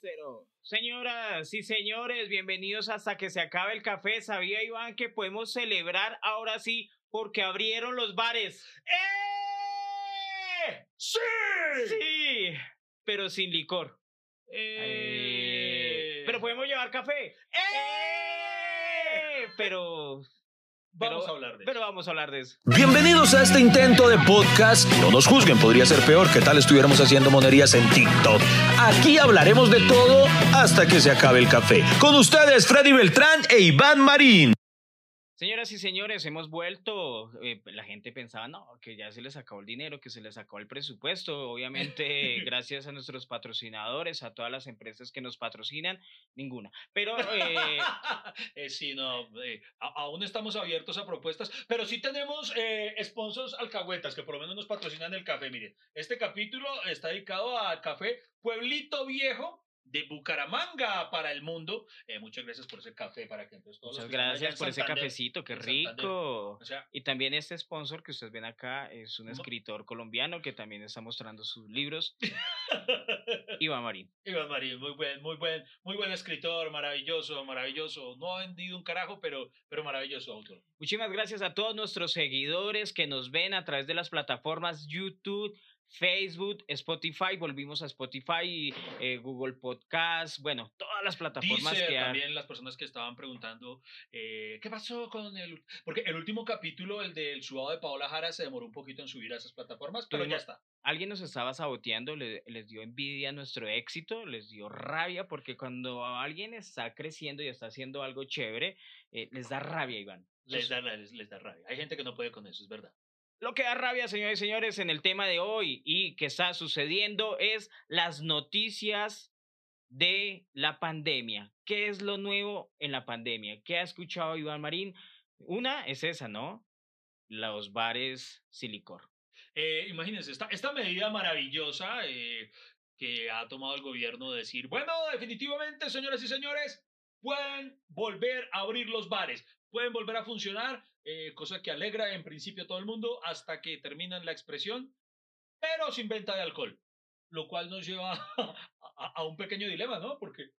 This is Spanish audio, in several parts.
Cero. Señoras y señores, bienvenidos hasta que se acabe el café. ¿Sabía Iván que podemos celebrar ahora sí porque abrieron los bares? ¡Eh! ¡Sí! Sí, pero sin licor. ¡Eh! Pero podemos llevar café. ¡Eh! Pero Vamos pero- a hablar de Pero vamos a hablar de eso. Bienvenidos a este intento de podcast. No nos juzguen, podría ser peor que tal estuviéramos haciendo monerías en TikTok. Aquí hablaremos de todo hasta que se acabe el café. Con ustedes, Freddy Beltrán e Iván Marín. Señoras y señores, hemos vuelto. eh, la gente pensaba, no, que ya se les acabó el dinero, que se les acabó el presupuesto. Obviamente, gracias a nuestros patrocinadores, a todas las empresas que nos patrocinan, ninguna. Pero eh, Eh, sí, no, eh, aún estamos abiertos a propuestas, pero sí tenemos sponsors alcahuetas que por lo menos nos patrocinan el café. Mire, este capítulo está dedicado al café Pueblito Viejo de Bucaramanga para el mundo. Eh, muchas gracias por ese café para que entonces todos muchas los gracias por ese cafecito, qué rico. O sea, Y también este sponsor que ustedes ven acá es un escritor colombiano que también está mostrando sus libros, Iván Marín. Iván Marín, muy buen, muy buen, muy buen escritor, maravilloso, maravilloso. No ha vendido un carajo, pero, pero maravilloso autor. Muchísimas gracias a todos nuestros seguidores que nos ven a través de las plataformas YouTube, Facebook, Spotify. Volvimos a Spotify, eh, Google Podcast, bueno, todas las plataformas Dice que hay. también las personas que estaban preguntando eh, qué pasó con el porque el último capítulo el del subado de Paola Jara se demoró un poquito en subir a esas plataformas pero ya está Alguien nos estaba saboteando, le- les dio envidia nuestro éxito, les dio rabia, porque cuando alguien está creciendo y está haciendo algo chévere, eh, les da rabia, Iván. les da les, les da rabia hay gente que no puede con eso es verdad Lo que da rabia, señores y señores, en el tema de hoy y que está sucediendo es las noticias de la pandemia. ¿Qué es lo nuevo en la pandemia? ¿Qué ha escuchado Iván Marín? Una es esa, ¿no? Los bares sin licor. Eh, imagínense esta, medida maravillosa eh, que ha tomado el gobierno de decir bueno definitivamente señoras y señores pueden volver a abrir los bares pueden volver a funcionar eh, cosa que alegra en principio a todo el mundo hasta que terminan la expresión pero sin venta de alcohol lo cual nos lleva a, a- a un pequeño dilema no porque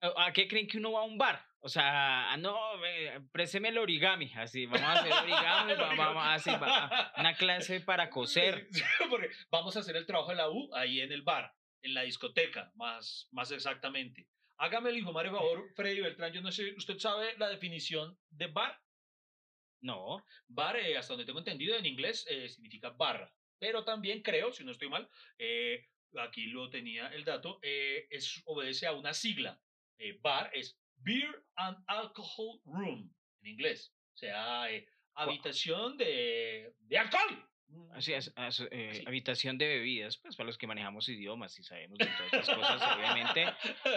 ¿A qué creen que uno va a un bar? O sea, ah, no, eh, el origami, así, vamos a hacer origami, vamos a hacer va- una clase para coser. Porque vamos a hacer el trabajo de la U ahí en el bar, en la discoteca, más, más exactamente. Hágame el hijo, por favor, Freddy Beltrán, yo no sé, ¿usted sabe la definición de bar? No, Bar, eh, hasta donde tengo entendido, en inglés eh, significa barra, pero también creo, si no estoy mal, eh, aquí lo tenía el dato, eh, es, obedece a una sigla. Eh, bar es Beer and Alcohol Room, en inglés, o sea, eh, habitación de, de alcohol. Así es, as- eh, Sí. habitación de bebidas, pues para los que manejamos idiomas y sabemos de todas esas cosas, obviamente,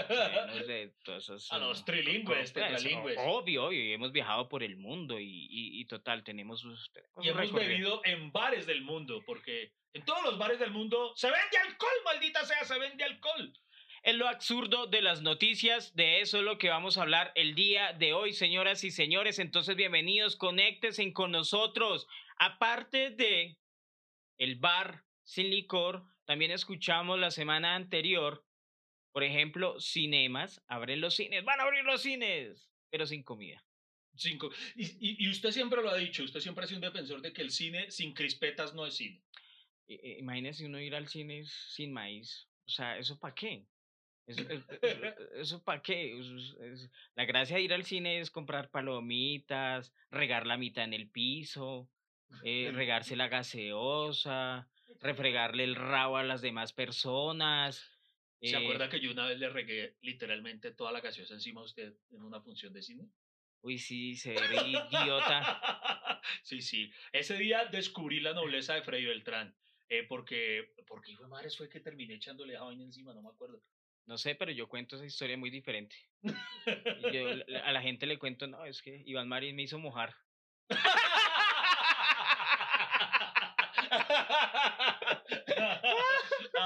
sabemos de todas esas... A los eh, trilingües, pues, tetralingües. Obvio, obvio, y hemos viajado por el mundo y, y, y total, tenemos... tenemos Y hemos bebido en bares del mundo, porque en todos los bares del mundo se vende alcohol, maldita sea, se vende alcohol. Es lo absurdo de las noticias, de eso es lo que vamos a hablar el día de hoy, señoras y señores. Entonces, bienvenidos, conéctense con nosotros. Aparte de el bar sin licor, también escuchamos la semana anterior, por ejemplo, cinemas, abren los cines, van a abrir los cines, pero sin comida. Cinco. Y, y- y usted siempre lo ha dicho, usted siempre ha sido un defensor de que el cine sin crispetas no es cine. I- i- Imagínense uno ir al cine sin maíz, o sea, ¿eso para qué? Eso, eso, para qué? Eso es- es- la gracia de ir al cine es comprar palomitas, regar la mitad en el piso, eh, regarse la gaseosa, refregarle el rabo a las demás personas. ¿Se eh, acuerda que yo una vez le regué literalmente toda la gaseosa encima a usted en una función de cine? Uy, sí, se ve idiota. sí, sí. Ese día descubrí la nobleza de Freddy Beltrán. eh, porque, porque hijo de madres fue que terminé echándole esa vaina encima, no me acuerdo. No sé, pero yo cuento esa historia muy diferente. Yo a la gente le cuento, no, es que Iván Marín me hizo mojar.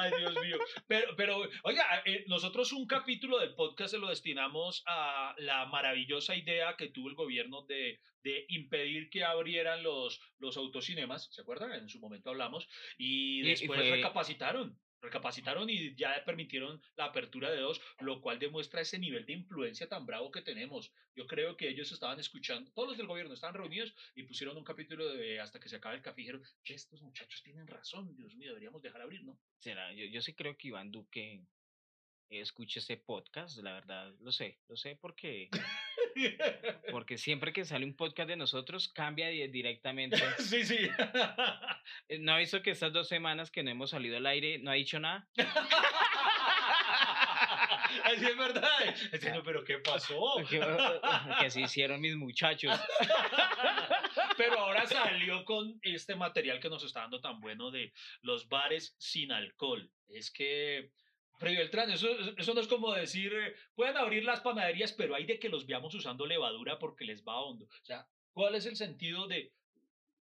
Ay, Dios mío. Pero, pero oiga, eh, nosotros un capítulo del podcast se lo destinamos a la maravillosa idea que tuvo el gobierno de, de impedir que abrieran los, los autocinemas, ¿se acuerdan? En su momento hablamos, y y después fue- recapacitaron. Recapacitaron y ya permitieron la apertura de dos, lo cual demuestra ese nivel de influencia tan bravo que tenemos. Yo creo que ellos estaban escuchando, todos los del gobierno estaban reunidos y pusieron un capítulo de hasta que se acabe el café y dijeron, estos muchachos tienen razón, Dios mío, deberíamos dejar abrir, ¿no? Será, yo, yo sí creo que Iván Duque escuche ese podcast, la verdad, lo sé, lo sé porque porque siempre que sale un podcast de nosotros cambia directamente. Sí, sí. Eh, ¿No ha visto que estas dos semanas que no hemos salido al aire no ha dicho nada? Así es verdad. Pero ¿qué pasó? Que, que se hicieron mis muchachos. Pero ahora salió con este material que nos está dando tan bueno de los bares sin alcohol. Es que Freddy Beltrán, eso, eso no es como decir, eh, pueden abrir las panaderías, pero hay de que los veamos usando levadura porque les va hondo. O sea, ¿cuál es el sentido de...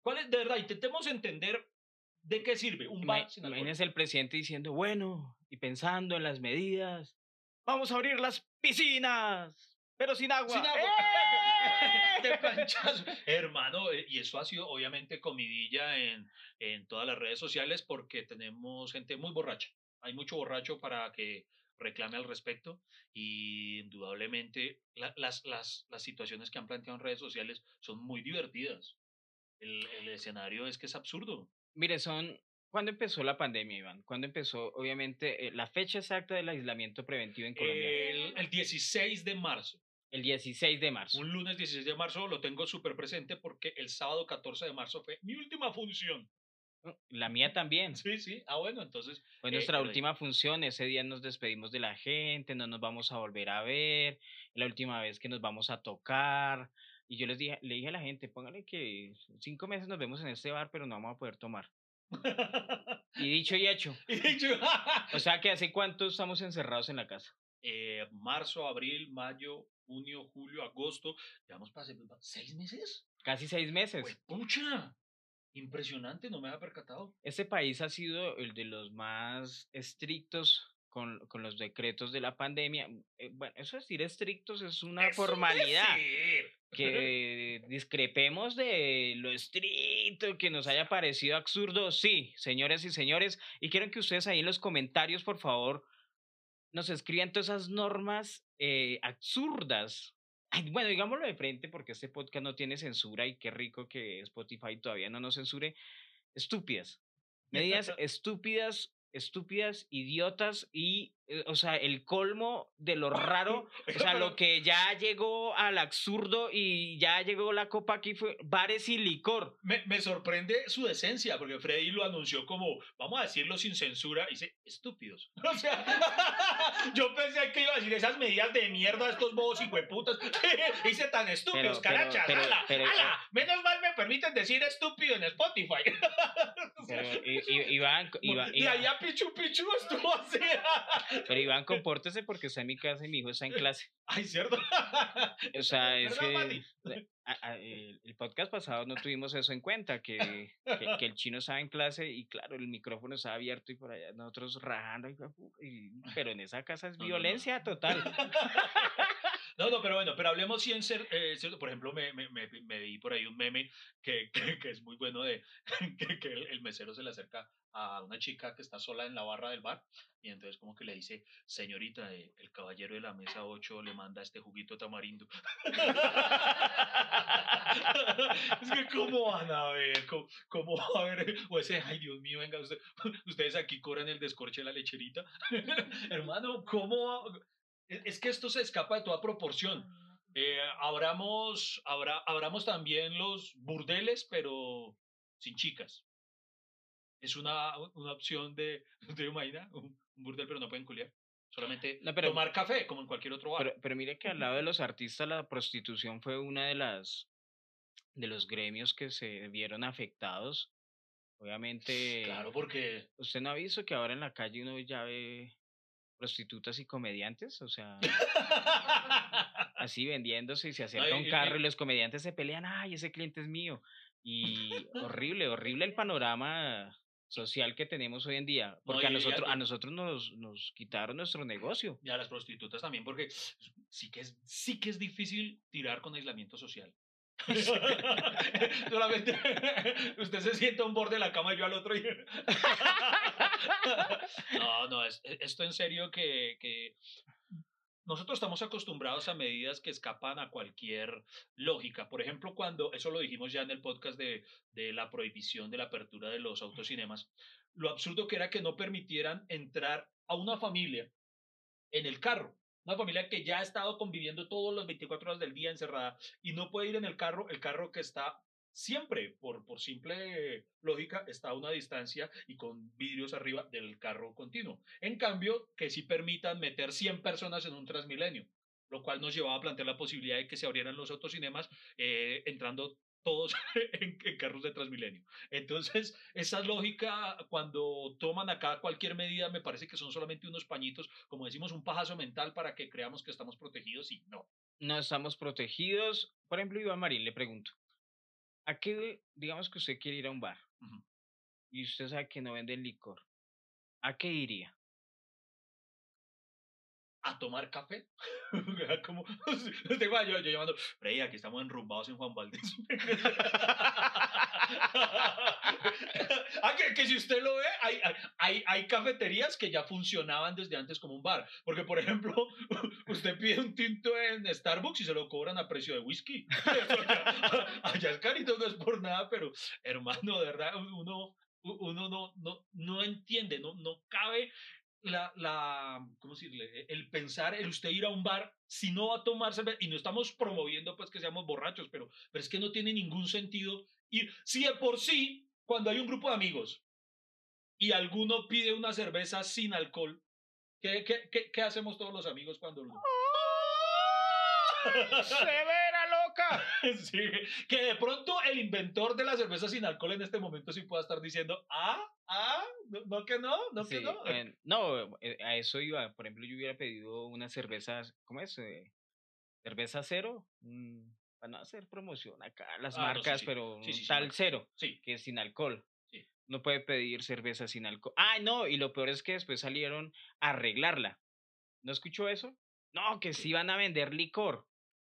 ¿Cuál es, de verdad, intentemos entender de qué sirve un bar sin alcohol. Imagínese el presidente diciendo, bueno, y pensando en las medidas, vamos a abrir las piscinas, pero sin agua. Sin agua. ¡Eh! de planchazo. Hermano, eh, y eso ha sido obviamente comidilla en, en todas las redes sociales porque tenemos gente muy borracha hay mucho borracho para que reclame al respecto y indudablemente las, las, las situaciones que han planteado en redes sociales son muy divertidas. El, el escenario es que es absurdo. Mire, son... ¿Cuándo empezó la pandemia, Iván? ¿Cuándo empezó, obviamente, eh, la fecha exacta del aislamiento preventivo en Colombia? El, el 16 de marzo. El 16 de marzo. Un lunes 16 de marzo lo tengo súper presente porque el sábado 14 de marzo fue mi última función. La mía también. Sí, sí. Ah, bueno, entonces. Fue nuestra última función. Ese día nos despedimos de la gente, no nos vamos a volver a ver. La última vez que nos vamos a tocar. Y yo les dije, le dije a la gente, póngale que cinco meses nos vemos en este bar, pero no vamos a poder tomar. y dicho y hecho. Y dicho. o sea que hace cuánto estamos encerrados en la casa. Eh, marzo, abril, mayo, junio, julio, agosto. Llevamos para seis meses. Casi seis meses. Pues, pucha. Impresionante, no me había percatado. Este país ha sido el de los más estrictos con, con los decretos de la pandemia. Eh, bueno, eso decir estrictos es una Es un formalidad. Que discrepemos de lo estricto, que nos haya parecido absurdo. Sí, señores y señores. Y quiero que ustedes ahí en los comentarios, por favor, nos escriban todas esas normas eh, absurdas bueno, digámoslo de frente porque este podcast no tiene censura y qué rico que Spotify todavía no nos censure. Estúpidas. Medidas estúpidas, estúpidas, idiotas y, o sea, el colmo de lo raro, o sea, lo que ya llegó al absurdo y ya llegó la copa aquí fue bares y licor. Me, me sorprende su decencia, porque Freddy lo anunció como, vamos a decirlo sin censura, y dice, estúpidos. O sea, yo pensé que iba a decir esas medidas de mierda de estos bobos y hueputas. Dice tan estúpidos, pero- carachas, pero- ala, pero- ala. Menos mal me permiten decir estúpido en Spotify. O sea, Pero, i- i- Iván, Iván, y Iván- allá Pichu Pichu estuvo así. pero Iván, compórtese porque está en mi casa y mi hijo está en clase. Ay, ¿cierto? O sea, es ¿Verdad, que Mati? a- a- el, el podcast pasado no tuvimos eso en cuenta, que, que, que el chino estaba en clase y claro, el micrófono estaba abierto y por allá nosotros rajando, y, pero en esa casa es No, no, no. violencia total. No, no, pero bueno, pero hablemos sí en ser, eh, por ejemplo, me, me, me, me vi por ahí un meme que, que, es muy bueno de que, el mesero se le acerca a una chica que está sola en la barra del bar y entonces como que le dice, señorita, eh, el caballero de la mesa 8 le manda este juguito tamarindo. es que cómo van a ver, cómo, cómo va a ver, o ese, ay Dios mío, venga, usted- ustedes aquí cobran el descorche de la lecherita. Hermano, ¿cómo? va- Es que esto se escapa de toda proporción. Eh, abramos, abra- abramos también los burdeles, pero sin chicas. Es una, una opción de, ¿te imaginas? Un, un burdel, pero no pueden culiar. Solamente No, pero- tomar café, como en cualquier otro bar. Pero, pero mire que al lado de los artistas la prostitución fue una de las de los gremios que se vieron afectados. Obviamente, claro, porque... ¿usted no ha visto que ahora en la calle uno ya ve prostitutas y comediantes? O sea, así vendiéndose y se acerca un carro y los comediantes se pelean, ay, ese cliente es mío. Y horrible, horrible el panorama social que tenemos hoy en día, porque a nosotros, a nosotros nos, nos quitaron nuestro negocio. Y a las prostitutas también, porque sí que, es, sí que es difícil tirar con aislamiento social. Solamente usted se sienta a un borde de la cama y yo al otro. y- no, no, es, e- esto en serio que, que nosotros estamos acostumbrados a medidas que escapan a cualquier lógica. Por ejemplo, cuando, eso lo dijimos ya en el podcast de, de la prohibición de la apertura de los autocinemas, lo absurdo que era que no permitieran entrar a una familia en el carro. Una familia que ya ha estado conviviendo todas las 24 horas del día encerrada y no puede ir en el carro, el carro que está siempre, por, por simple lógica, está a una distancia y con vidrios arriba del carro continuo. En cambio, que sí permitan meter 100 personas en un Transmilenio, lo cual nos llevaba a plantear la posibilidad de que se abrieran los autocinemas eh, entrando todos en, en carros de Transmilenio. Entonces, esa lógica, cuando toman acá cualquier medida, me parece que son solamente unos pañitos, como decimos, un pajazo mental para que creamos que estamos protegidos y no. No estamos protegidos. Por ejemplo, Iván Marín, le pregunto, ¿a qué, digamos que usted quiere ir a un bar y usted sabe que no venden licor? ¿A qué iría? a tomar café. Como, yo, yo llamando, Frey, aquí estamos enrumbados en Juan Valdez. ah, que, que si usted lo ve, hay, hay- hay, cafeterías que ya funcionaban desde antes como un bar. Porque, por ejemplo, usted pide un tinto en Starbucks y se lo cobran a precio de whisky. Allá es carito, no es por nada, pero hermano, de verdad, uno, uno no, no, no entiende, no, no cabe la, la, ¿cómo decirle? El pensar, el usted ir a un bar, si no va a tomar cerveza, y no estamos promoviendo pues que seamos borrachos, pero, pero es que no tiene ningún sentido ir, si de por sí, cuando hay un grupo de amigos y alguno pide una cerveza sin alcohol, ¿qué, qué, qué, qué hacemos todos los amigos cuando... ¡Severa loca! Sí, que de pronto el inventor de la cerveza sin alcohol en este momento sí pueda estar diciendo, ah, ah, no, no que no, no que Sí, no. en- no, eh, a eso iba. Por ejemplo, yo hubiera pedido una cerveza, ¿cómo es? Eh, cerveza cero, para no hacer promoción acá, las Ah, no, sí, marcas, sí. pero Sí, tal cero, Sí, que es sin alcohol. Sí. No puede pedir cerveza sin alcohol. Ah, no, y lo peor es que después salieron a arreglarla. ¿No escuchó eso? No, que sí van a vender licor,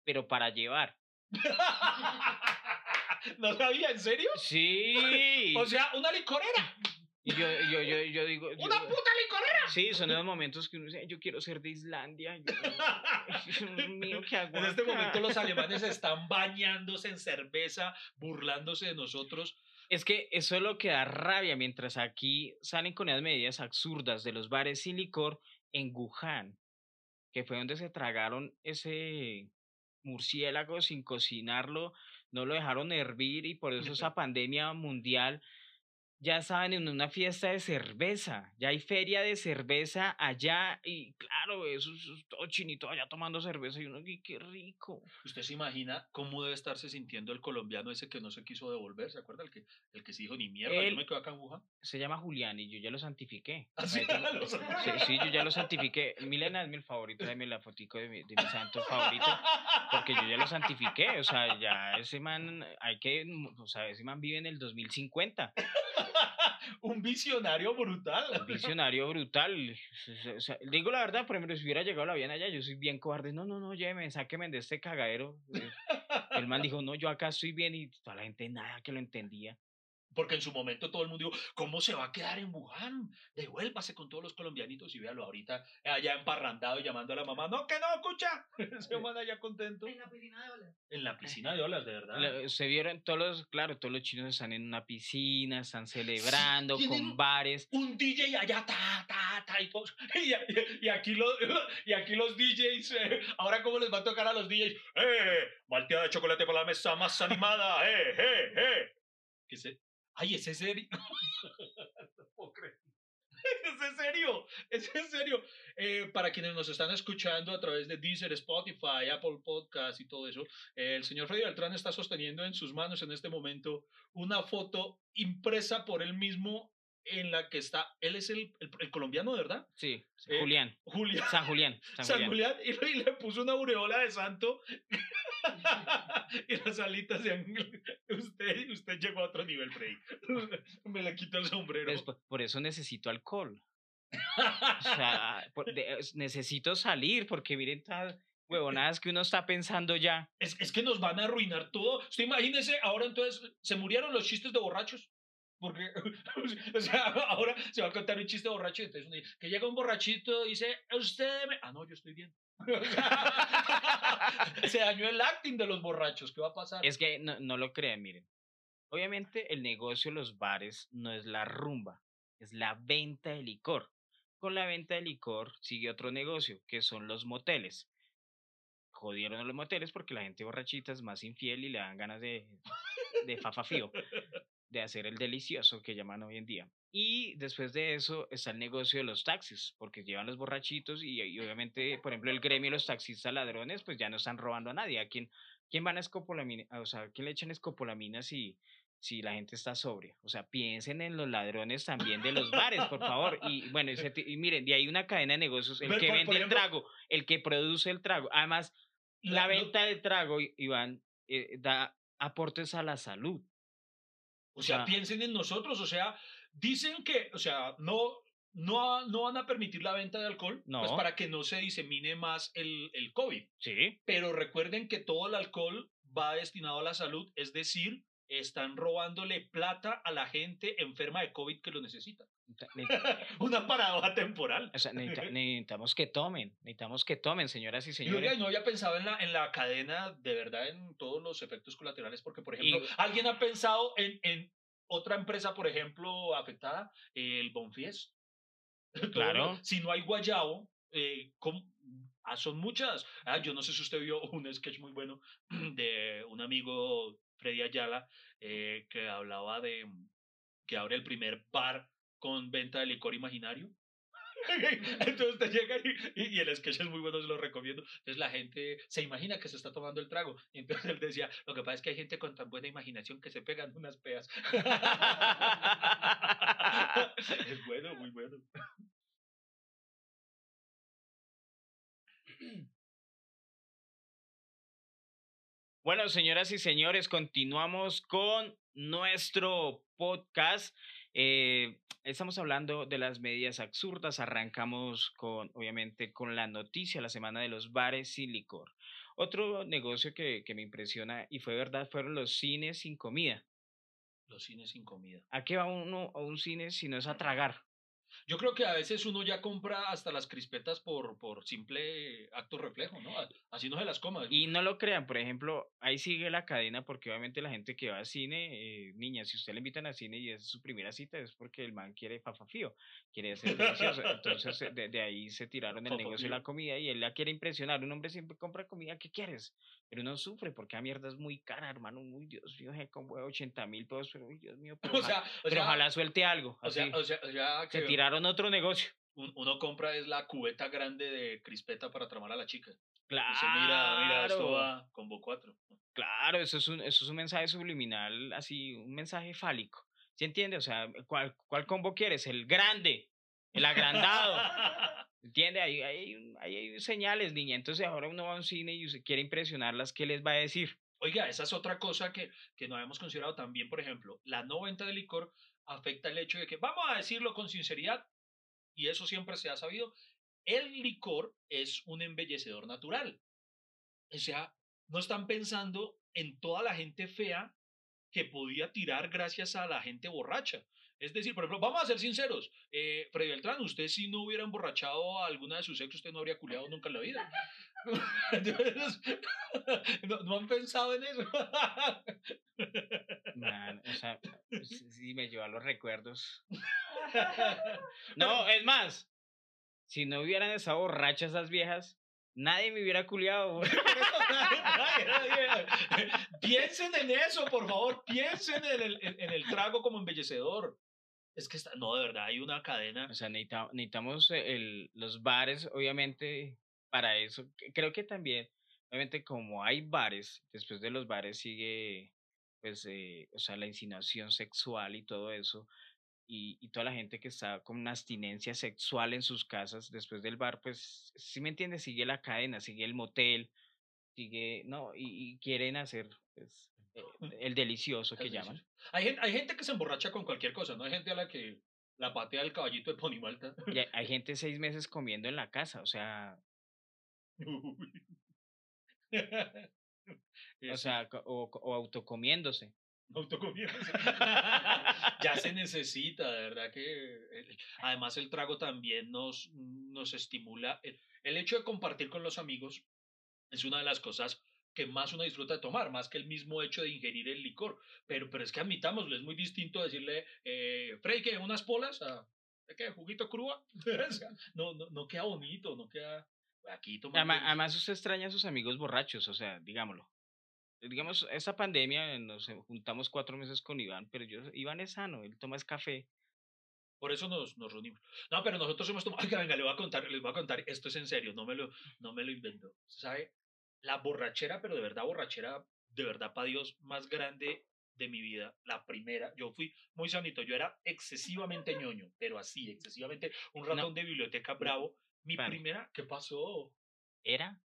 pero para llevar. ¿No sabía? ¿En serio? Sí. O sea, una licorera. y yo, yo, yo, yo digo. yo- ¡Una puta licorera! Sí, son esos momentos que uno dice, yo quiero ser de Islandia. yo- Dios mío, qué En este momento los alemanes están bañándose en cerveza, burlándose de nosotros. Es que eso es lo que da rabia, mientras aquí salen con esas medidas absurdas de los bares sin licor en Wuhan, que fue donde se tragaron ese murciélago sin cocinarlo, no lo dejaron hervir y por eso esa pandemia mundial ya estaban en una fiesta de cerveza, ya hay feria de cerveza allá y claro, eso es todo chinito allá tomando cerveza y uno, "Ay, qué rico. ¿Usted se imagina cómo debe estarse sintiendo el colombiano ese que no se quiso devolver? ¿Se acuerda? El que, el que se dijo ni mierda, Él- yo me quedo acá en Wuhan. Se llama Julián y yo ya lo santifiqué. ¿Ah, sí? Lo Sí, sí, yo ya lo santifiqué. Milena es mi favorito, dame la fotico de mi, de mi santo favorito, porque yo ya lo santifiqué, o sea, ya ese man, hay que, o sea, ese man vive en el 2050, Un visionario brutal. un visionario brutal. o sea, digo la verdad, por ejemplo, si hubiera llegado la bien allá, yo soy bien cobarde, no, no, no, lléveme, sáqueme de este cagadero. El man dijo, no, yo acá estoy bien y toda la gente nada que lo entendía. Porque en su momento todo el mundo dijo, ¿cómo se va a quedar en Wuhan? Devuélvase con todos los colombianitos y véalo ahorita allá emparrandado llamando a la mamá, no, que no, escucha. Se van allá contento. En la piscina de olas. En la piscina de olas, de verdad. La- Se vieron todos los, claro, todos los chinos están en una piscina, están celebrando con bares. un DJ allá, ta, ta, ta, y, todos- y, y- y aquí, los, y aquí los DJs, eh, ahora cómo les va a tocar a los DJs, ¡eh! Malteada de chocolate para la mesa más animada, ¡eh, eh, eh! Que se, ¡Ay, es en serio! no puedo creer. ¿Es en serio? ¿Es en serio? Eh, para quienes nos están escuchando a través de Deezer, Spotify, Apple Podcast y todo eso, eh, el señor Freddy Beltrán está sosteniendo en sus manos en este momento una foto impresa por él mismo en la que está, él es el, el- el colombiano, ¿verdad? Sí, Eh, Julián, Julián. San Julián, San, San Julián. Julián, y, y le puso una aureola de santo y las alitas de ángel. Usted, usted llegó a otro nivel, Freddy. Me le quito el sombrero. Es por, eso necesito alcohol. O sea, por- de- es- necesito salir porque miren, ta- huevonadas que uno está pensando ya. Es, es que nos van a arruinar todo. Usted imagínese, ahora entonces se murieron los chistes de borrachos. Porque, o sea, ahora se va a contar un chiste borracho. Entonces, que llega un borrachito y dice, usted me... Ah, no, yo estoy bien. se dañó el acting de los borrachos. ¿Qué va a pasar? Es que no, no lo crean, miren. Obviamente el negocio de los bares no es la rumba, es la venta de licor. Con la venta de licor sigue otro negocio, que son los moteles. Jodieron a los moteles porque la gente borrachita es más infiel y le dan ganas de, de fafafío, de hacer el delicioso que llaman hoy en día. Y después de eso está el negocio de los taxis, porque llevan los borrachitos y, y obviamente, por ejemplo, el gremio de los taxistas ladrones, pues ya no están robando a nadie. ¿A quién, quién van a escopolamina? O sea, ¿quién le echan escopolamina si, si la gente está sobria. O sea, piensen en los ladrones también de los bares, por favor. Y bueno, y, se y miren, de ahí una cadena de negocios, el Pero, que por- vende por el trago, el que produce el trago. Además, la, La- no- venta del trago, Iván, eh, da aportes a la salud. O sea, piensen en nosotros, o sea, dicen que, o sea, no, no, no van a permitir la venta de alcohol, pues No. para que no se disemine más el, el COVID. Sí. Pero recuerden que todo el alcohol va destinado a la salud, es decir, están robándole plata a la gente enferma de COVID que lo necesita. Una paradoja temporal. O sea, necesita- necesitamos que tomen, necesitamos que tomen, señoras y señores. no había pensado en la, en la cadena, de verdad, en todos los efectos colaterales, porque, por ejemplo, Y- ¿alguien ha pensado en, en otra empresa, por ejemplo, afectada? El Bonfies. Claro. Si no hay guayabo, eh, ¿cómo? Ah, son muchas. Ah, yo no sé si usted vio un sketch muy bueno de un amigo, Freddy Ayala, eh, que hablaba de que abre el primer bar con venta de licor imaginario. Entonces usted llega y, y- y el sketch es muy bueno, se lo recomiendo. Entonces la gente se imagina que se está tomando el trago. Y entonces él decía, lo que pasa es que hay gente con tan buena imaginación que se pegan unas peas. es bueno, muy bueno. Bueno, señoras y señores, continuamos con nuestro podcast. Eh, estamos hablando de las medidas absurdas. Arrancamos con, obviamente, con la noticia, la semana de los bares sin licor. Otro negocio que, que me impresiona y fue verdad fueron los cines sin comida. Los cines sin comida. ¿A qué va uno a un cine si no es a tragar? Yo creo que a veces uno ya compra hasta las crispetas por, por simple acto reflejo, ¿no? Así no se las coma. Y no lo crean, por ejemplo, ahí sigue la cadena porque obviamente la gente que va al cine, eh, niña, si usted le invitan al cine y es su primera cita es porque el man quiere fafafío, quiere ser delicioso. Entonces eh, de, de ahí se tiraron el negocio de la comida y él la quiere impresionar. Un hombre siempre compra comida, ¿qué quieres? Pero uno sufre porque la mierda es muy cara, hermano. Uy, Dios mío, je, como 80 mil pesos, pero uy, Dios mío, pero, O oja- sea, pero sea, ojalá suelte algo. o sea, así. o sea, o sea se que tiraron otro negocio. un- uno compra es la cubeta grande de crispeta para tramar a la chica. Claro. Dice, mira, mira, esto va combo 4. Claro, eso es un, eso es un mensaje subliminal, así, un mensaje fálico. ¿Sí entiende? O sea, ¿cuál, cuál combo quieres? El grande, el agrandado. ¿Entiende? Ahí hay, hay señales, niña. Entonces ahora uno va a un cine y usted quiere impresionarlas, ¿qué les va a decir? Oiga, esa es otra cosa que, que no habíamos considerado también, por ejemplo, la no venta de licor afecta el hecho de que, vamos a decirlo con sinceridad, y eso siempre se ha sabido, el licor es un embellecedor natural. O sea, no están pensando en toda la gente fea que podía tirar gracias a la gente borracha. Es decir, por ejemplo, vamos a ser sinceros, eh, Freddy Beltrán, usted si no hubiera emborrachado a alguna de sus ex, usted no habría culeado nunca en la vida. ¿no, no han pensado en eso? Man, o sea, sí sí me lleva a los recuerdos. No, es más, si no hubieran estado borrachas esas viejas, nadie me hubiera culiado. Piensen en eso, por favor. Piensen en el, en- en el trago como embellecedor. Es que está, no, de verdad, hay una cadena. O sea, necesita- necesitamos el, los bares, obviamente, para eso. Creo que también, obviamente, como hay bares, después de los bares sigue, pues, eh, o sea, la insinuación sexual y todo eso. Y, y toda la gente que está con una abstinencia sexual en sus casas después del bar, pues, si me entiendes, sigue la cadena, sigue el motel, sigue, no, y, y quieren hacer, pues, el delicioso que llaman. Hay gente, hay gente que se emborracha con cualquier cosa, ¿no? Hay gente a la que la patea el caballito de Pony Malta. Y hay, hay gente seis meses comiendo en la casa, o sea, O sea, o, o autocomiéndose. autocomiéndose. ya se necesita, de verdad que además el trago también nos, nos estimula. El, el hecho de compartir con los amigos es una de las cosas que más uno disfruta de tomar, más que el mismo hecho de ingerir el licor. Pero, pero es que admitámoslo, es muy distinto decirle, eh, Frey, ¿qué? ¿Unas polas? ¿A, ¿de ¿Qué? ¿Juguito crúa? No, no, no queda bonito, no queda... Aquí. Además, además usted extraña a sus amigos borrachos, o sea, digámoslo. Digamos, esa pandemia eh, nos juntamos cuatro meses con Iván, pero yo, Iván es sano, él toma es café. Por eso nos, nos reunimos. No, pero nosotros hemos tomado. Oiga, venga, le voy a contar, les voy a contar. Esto es en serio, no me lo, no me lo invento. ¿Usted ¿Sabe? La borrachera, pero de verdad, borrachera, de verdad, para Dios, más grande de mi vida. La primera, yo fui muy sanito. Yo era excesivamente ñoño, pero así, excesivamente un ratón de biblioteca bravo. Mi Espérame. primera, ¿qué pasó? ¿Era?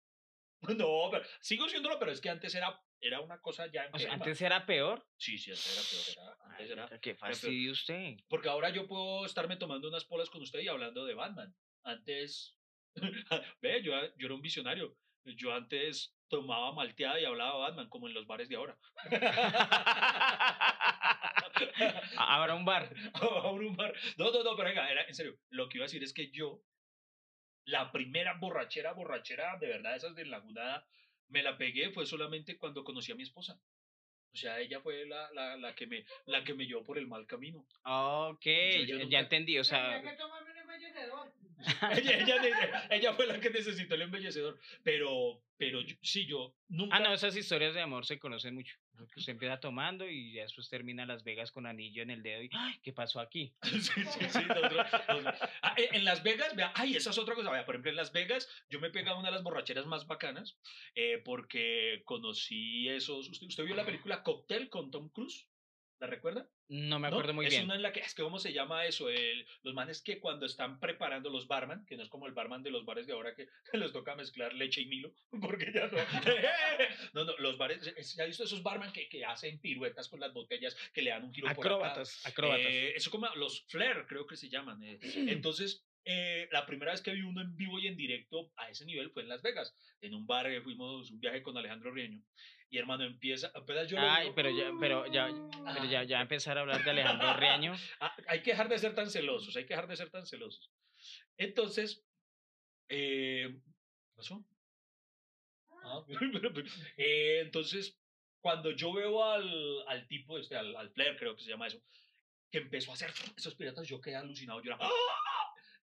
No, pero sigo siéndolo, pero es que antes era, era una cosa ya O sea, antes era peor. Sí, sí, antes era peor. Era, antes Ay, era, qué fastidio usted. Porque ahora yo puedo estarme tomando unas polas con usted y hablando de Batman. Antes, ve, yo, yo era un visionario. Yo antes tomaba malteada y hablaba Batman, como en los bares de ahora. Ahora un bar. Ahora un bar. No, no, no, pero venga, era, en serio. Lo que iba a decir es que yo, la primera borrachera, borrachera, de verdad, esas de Lagunada, me la pegué fue solamente cuando conocí a mi esposa. O sea, ella fue la, la, la, que, me, la que me llevó por el mal camino. Ok, yo ya, nunca- ya entendí, o sea, ella, ella, ella- fue la que necesitó el embellecedor. Pero, pero yo- sí, yo nunca. Ah, no, esas historias de amor se conocen mucho. Porque usted empieza tomando y ya después termina Las Vegas con anillo en el dedo y ¡ay! ¿qué pasó aquí? Sí, sí, sí. nosotros- nosotros- Ah, en en Las Vegas, vea, ay, esa es otra cosa. Vea, por ejemplo, en Las Vegas, yo me pegaba una de las borracheras más bacanas eh, porque conocí esos. ¿Usted, ¿Usted vio la película Cocktail con Tom Cruise? ¿La recuerda? No me ¿No? acuerdo muy es bien. una en la que, es que, ¿cómo se llama eso? El- los manes que cuando están preparando los barman, que no es como el barman de los bares de ahora que les toca mezclar leche y milo, porque ya no. no, no, los bares, ¿se ha visto esos barman que, que hacen piruetas con las botellas, que le dan un giro por acá? Acróbatas, acróbatas. Eh, eso como los flair, creo que se llaman. eh. Entonces, eh, la primera vez que vi uno en vivo y en directo a ese nivel fue en Las Vegas. En un bar eh, fuimos un viaje con Alejandro Rieño. Y hermano, empieza, apenas yo Ay, pero ya, pero ya, pero ya, ya empezar a hablar de Alejandro Riaño. Ah, hay que dejar de ser tan celosos, hay que dejar de ser tan celosos. Entonces, eh, ¿qué pasó? Ah, eh, entonces, cuando yo veo al, al tipo, este, al, al player, creo que se llama eso, que empezó a hacer esos piratas, yo quedé alucinado, yo era, ¡Ah!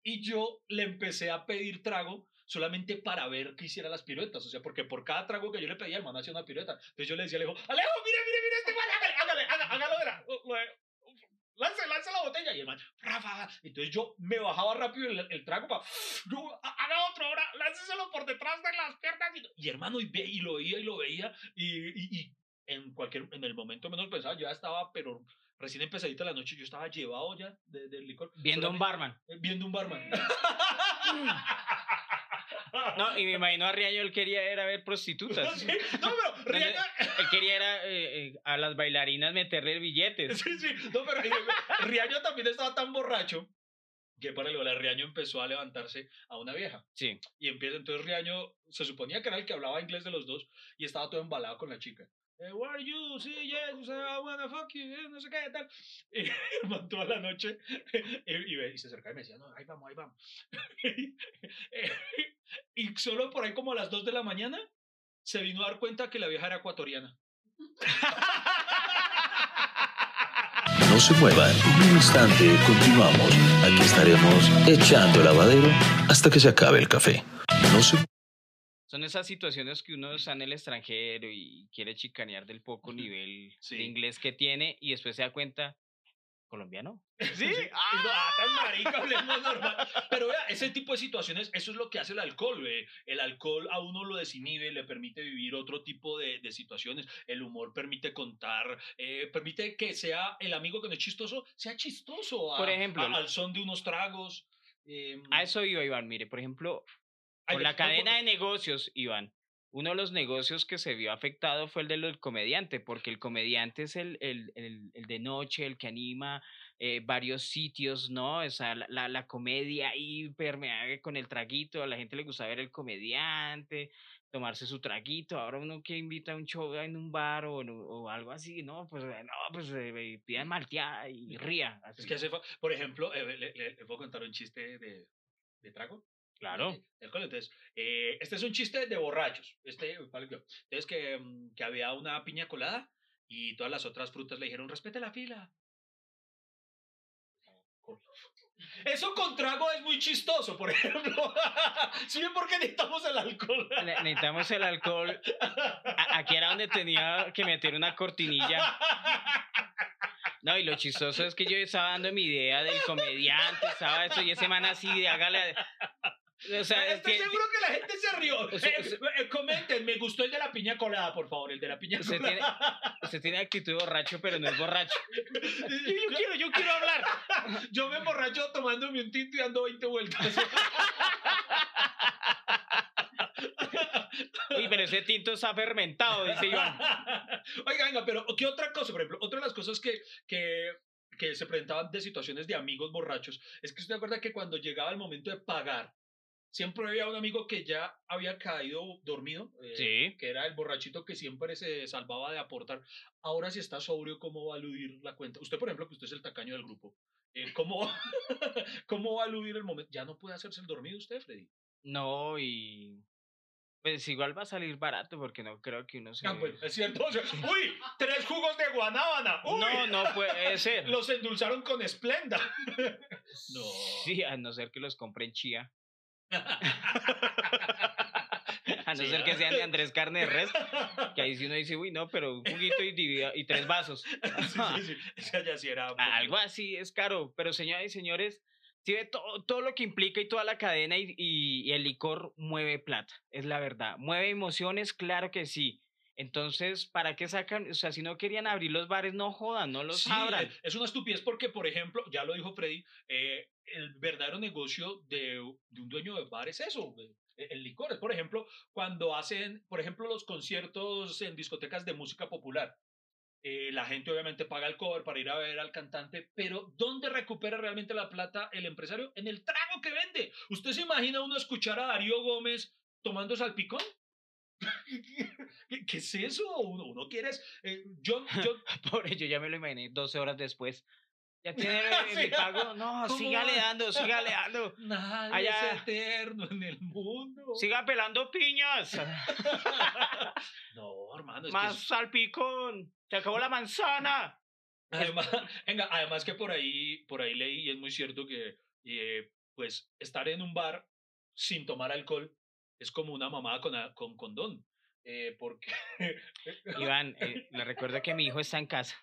Y yo le empecé a pedir trago solamente para ver que hiciera las piruetas, o sea, porque por cada trago que yo le pedía, el man hacía una pirueta. Entonces yo le decía, Alejo, Alejo, mire, mire, mire, este man, hágale, hágale, hágalo de la, lance, lance la botella. Y el man, Rafa, entonces yo me bajaba rápido el, el trago para, yo, "Ha- haga otro, ahora, lánceselo por detrás de las piernas. Y, y hermano, y, ve, y lo veía y lo veía, y, y, y en cualquier, en el momento menos pensaba, yo ya estaba, pero recién empezadita la noche, yo estaba llevado ya de- del licor. Viendo a un barman. eh, Viendo un barman. No, y me imagino a Riaño él quería era ver prostitutas. Sí, No, pero Rihanna, Él quería era eh, eh, a las bailarinas meterle billetes. Sí, sí. No, pero Riaño también estaba tan borracho que para el Riaño empezó a levantarse a una vieja. Sí. Y empieza, entonces Riaño se suponía que era el que hablaba inglés de los dos y estaba todo embalado con la chica. Eh, Where are you? Sí, yes, sea, I wanna fuck you, eh, no sé qué, tal. Y el toda la noche y, se acercaba y me decía, no, ahí vamos, ahí vamos. y solo por ahí como a las 2 de la mañana se vino a dar cuenta que la vieja era ecuatoriana. No se muevan, en un instante continuamos. Aquí estaremos echando lavadero hasta que se acabe el café. No se Son esas situaciones que uno está en el extranjero y quiere chicanear del poco nivel Sí. de inglés que tiene y después se da cuenta, colombiano. Sí, ah, tan marica, hablemos normal. Pero vea, ese tipo de situaciones, eso es lo que hace el alcohol. ve. El alcohol a uno lo desinhibe, le permite vivir otro tipo de, de situaciones. El humor permite contar, eh, permite que sea el amigo que no es chistoso, sea chistoso. a- Por ejemplo, a- al son de unos tragos. em, A eso iba, Iván. Mire, por ejemplo, no, la cadena de negocios, Iván, uno de los negocios que se vio afectado fue el del comediante, porque el comediante es el, el, el, el de noche, el que anima eh, varios sitios, ¿no? O sea, la, la, la comedia ahí permeable con el traguito, a la gente le gusta ver el comediante, tomarse su traguito. Ahora uno que invita a un show en un bar o, o algo así, no, pues eh, no, pues eh, pidan malteada y ría. Es que hace por ejemplo, eh, le, le- le puedo contar un chiste de, de trago. Claro. Eh, del. Entonces, eh, este es un chiste de borrachos. Este. Entonces, que, mm, que había una piña colada y todas las otras frutas le dijeron, respete la fila. Eso con trago es muy chistoso, por ejemplo. ¿Sí ven por qué necesitamos el alcohol? Ne- Necesitamos el alcohol. A- Aquí era donde tenía que meter una cortinilla. No, y lo chistoso es que yo estaba dando mi idea del comediante, estaba eso, y ese man así de hágale. O sea, Estoy seguro que la gente se rió. O sea, Eh, eh, comenten, me gustó el de la piña colada, por favor, el de la piña Usted tiene- colada. usted tiene actitud borracho, pero no es borracho. Yo, yo quiero, yo quiero hablar. Yo me emborracho tomándome un tinto y dando 20 vueltas. Uy, pero ese tinto está fermentado, dice Iván. Oiga, venga, pero ¿qué otra cosa? Por ejemplo, otra de las cosas que, que, que se presentaban de situaciones de amigos borrachos es que usted acuerda que cuando llegaba el momento de pagar, siempre había un amigo que ya había caído dormido, eh, Sí. que era el borrachito que siempre se salvaba de aportar. Ahora si está sobrio, ¿cómo va a aludir la cuenta? Usted, por ejemplo, que usted es el tacaño del grupo, eh, ¿cómo, ¿cómo va a aludir el momento? Ya no puede hacerse el dormido usted, Freddy. No, y. Pues igual va a salir barato porque no creo que uno se. Ah, bueno, es cierto. o sea, uy, tres jugos de guanábana. Uy, No, no puede ser. Los endulzaron con Splenda. No. Sí, a no ser que los compren chía. A no Sí, ser ¿no? que sean de Andrés Carne de Res. Que ahí sí uno dice, uy, no, pero un juguito y, y tres vasos. sí, sí, ya era. Algo así es caro. Pero señoras y señores, si ve todo, todo lo que implica y toda la cadena y, y- y el licor mueve plata. Es la verdad. Mueve emociones, claro que sí. Entonces, ¿para qué sacan? O sea, si no querían abrir los bares, no jodan, no los Sí, abran. es una estupidez porque, por ejemplo, ya lo dijo Freddy, eh, el verdadero negocio de, de un dueño de bar es eso, eh, el licor. Es, por ejemplo, cuando hacen, por ejemplo, los conciertos en discotecas de música popular. Eh, la gente obviamente paga el cover para ir a ver al cantante, pero ¿dónde recupera realmente la plata el empresario? En el trago que vende. ¿Usted se imagina uno escuchar a Darío Gómez tomando salpicón? ¿Qué, qué es eso? Uno, uno quiere... eh, yo, yo, Pobre, yo ya me lo imaginé 12 horas después. ¿Ya tiene mi Sí. pago? No, ¿Cómo sígale va? dando, sígale dando. Nadie Allá. es eterno en el mundo. Siga pelando piñas. no, hermano, es Más que salpicón. Se acabó la manzana. además, venga, además que por ahí, por ahí leí y es muy cierto que, eh, pues, estar en un bar sin tomar alcohol es como una mamada con, con condón. Eh, porque Iván, eh, le recuerdo que mi hijo está en casa.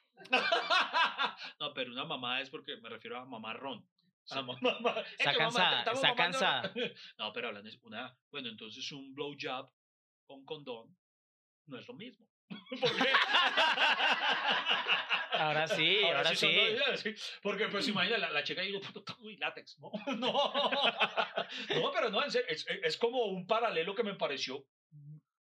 no, pero una mamada es porque me refiero a mamá ron. A mamá- mamá- es Está cansada, está cansada. No, pero hablan es una, bueno, entonces un blowjob con condón no es lo mismo. ¿Por qué? Ahora sí, ahora son sí. Porque pues imagina la, la chica y digo, "Puta, está muy látex, ¿no? No, no, pero no, en serio, es, es como un paralelo que me pareció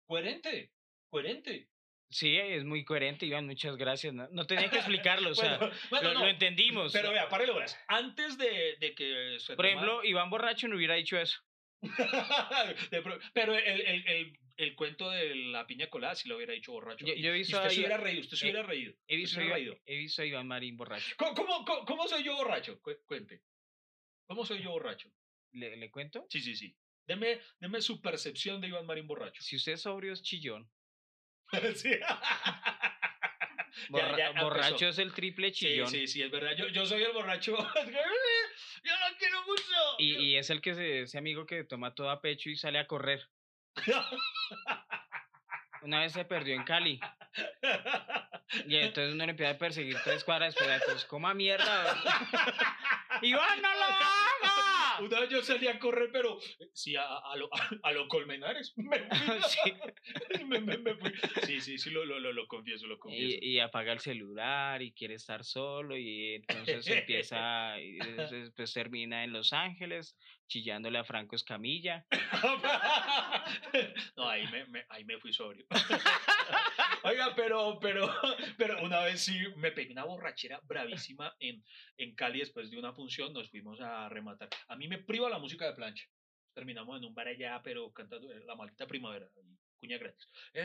coherente, coherente. Sí, es muy coherente, Iván, muchas gracias. No, no tenía que explicarlo, o sea, Bueno, bueno, lo, no, lo entendimos. Pero vea, verás. Antes de, de que se Por tomara- ejemplo, Iván Borracho no hubiera dicho eso. Pero el, el, el, el cuento de la piña colada si lo hubiera dicho borracho. Yo- Y- yo he y visto usted ahí- se hubiera reído, usted se eh, hubiera reído. He visto, a reído. he visto a Iván Marín Borracho. ¿Cómo, cómo, cómo- cómo soy yo borracho? Cu- Cuente. ¿Cómo soy yo borracho? ¿Le, le cuento? Sí, sí, sí. Deme, deme su percepción de Iván Marín borracho. Si usted es sobrio, es chillón. Sí. Borra- ya empezó. borracho es el triple Sí, chillón. sí, sí, es verdad. Yo, yo soy el borracho. yo lo quiero mucho. Y, y es el que se- ese amigo que toma todo a pecho y sale a correr. Una vez se perdió en Cali. Y entonces uno le empieza a perseguir tres cuadras después. Entonces, coma mierda. ¡Iván, no lo haga! Una vez yo salí a correr, pero eh, sí, a, a lo, a, lo Colmenares. Me fui. Sí. Me- me- me fui. Sí, sí, sí, lo, lo, lo, confieso, lo confieso. Y, y apaga el celular y quiere estar solo y entonces empieza, y después pues, termina en Los Ángeles chillándole a Franco Escamilla. no, ahí me- ahí me fui sobrio. Oiga, pero, pero, pero una vez sí me pegué una borrachera bravísima en, en Cali después de una función, nos fuimos a rematar. A mí me priva la música de plancha. Terminamos en un bar allá, pero cantando eh, la maldita primavera. Cuña gratis. La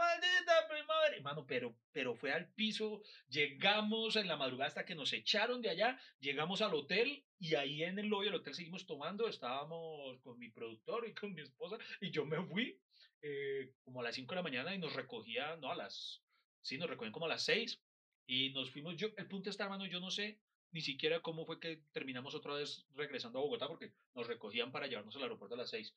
maldita primavera. Hermano, pero, pero fue al piso. Llegamos en la madrugada hasta que nos echaron de allá. Llegamos al hotel y ahí en el lobby del hotel seguimos tomando. Estábamos con mi productor y con mi esposa. Y yo me fui eh, como a las 5 de la mañana y nos recogía, no, a las, sí, nos recogían como a las 6 y nos fuimos, yo, el punto está, hermano, yo no sé ni siquiera cómo fue que terminamos otra vez regresando a Bogotá porque nos recogían para llevarnos al aeropuerto a las 6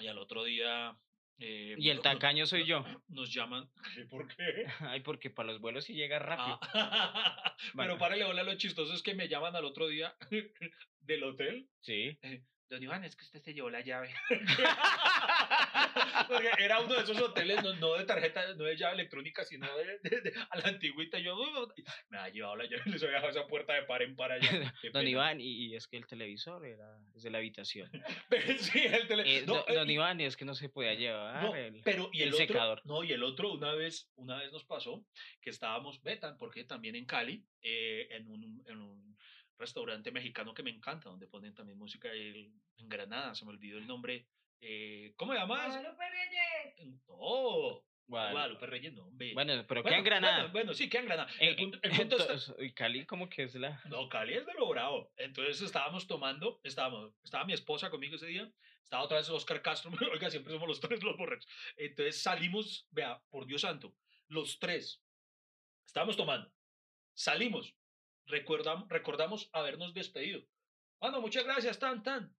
y al otro día... eh, Y el no- tacaño soy yo. Nos llaman, ¿por qué? Ay, porque para los vuelos sí llega rápido. Ah, Bueno. Pero párale, hola, lo chistoso es que me llaman al otro día del hotel Sí. Don Iván, es que usted se llevó la llave. Porque era uno de esos hoteles, no, no de tarjeta, no de llave electrónica, sino de, de- de- a la antigüita. Yo "Uy, me ha llevado la llave y les había dejado esa puerta de par en par allá. Don pena. Iván, y, y es que el televisor era es de la habitación. sí, el tele. Eh, no, eh, don y- Iván, es que no se podía llevar no, el... pero y el, el otro, secador. no, y el otro una vez, una vez nos pasó que estábamos, Betan, porque también en Cali, eh, en, un, en un restaurante mexicano que me encanta, donde ponen también música el- en Granada, se me olvidó el nombre. eh, ¿Cómo se llama? ese? No, Guadalupe. Guadalupe Reyes, no, hombre. Bueno, pero Bueno, queda en Granada. Bueno, bueno, sí, queda en Granada. Eh, El punto, el punto está- entonces, y Cali como que es la... no, Cali es de lo bravo. Entonces estábamos tomando, estábamos, estaba mi esposa conmigo ese día, estaba otra vez Oscar Castro, oiga, siempre somos los tres los borrachos. Entonces salimos, vea, por Dios santo, los tres, estábamos tomando, salimos, recordamos, recordamos habernos despedido. Bueno, muchas gracias, tan, tan.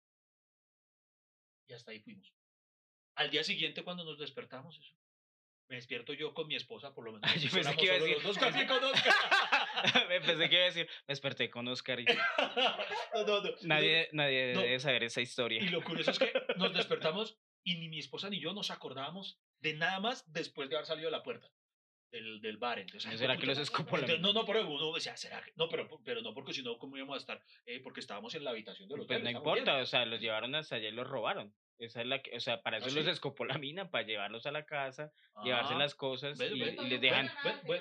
Y hasta ahí fuimos. Al día siguiente, cuando nos despertamos, eso, me despierto yo con mi esposa, por lo menos. Yo nos pensé éramos que iba a decir- los dos, café con Oscar. Me pensé que iba a decir, me desperté con Oscar y no, no, no. nadie, nadie debe saber esa historia. Y lo curioso es que nos despertamos y ni mi esposa ni yo nos acordábamos de nada más después de haber salido de la puerta del, del bar. Entonces, ¿No ay, será que los entonces, No, no, pero uno decía, ¿será que? No, pero, pero no, porque si no, ¿cómo íbamos a estar? Eh, porque estábamos en la habitación del hotel. Pues no bien. importa, o sea, los llevaron hasta allá y los robaron. Esa es la que, o sea, para ¿Ah, eso los sí? escopolaminan, para llevarlos a la casa, llevarse Ah, las cosas y, les dejan. y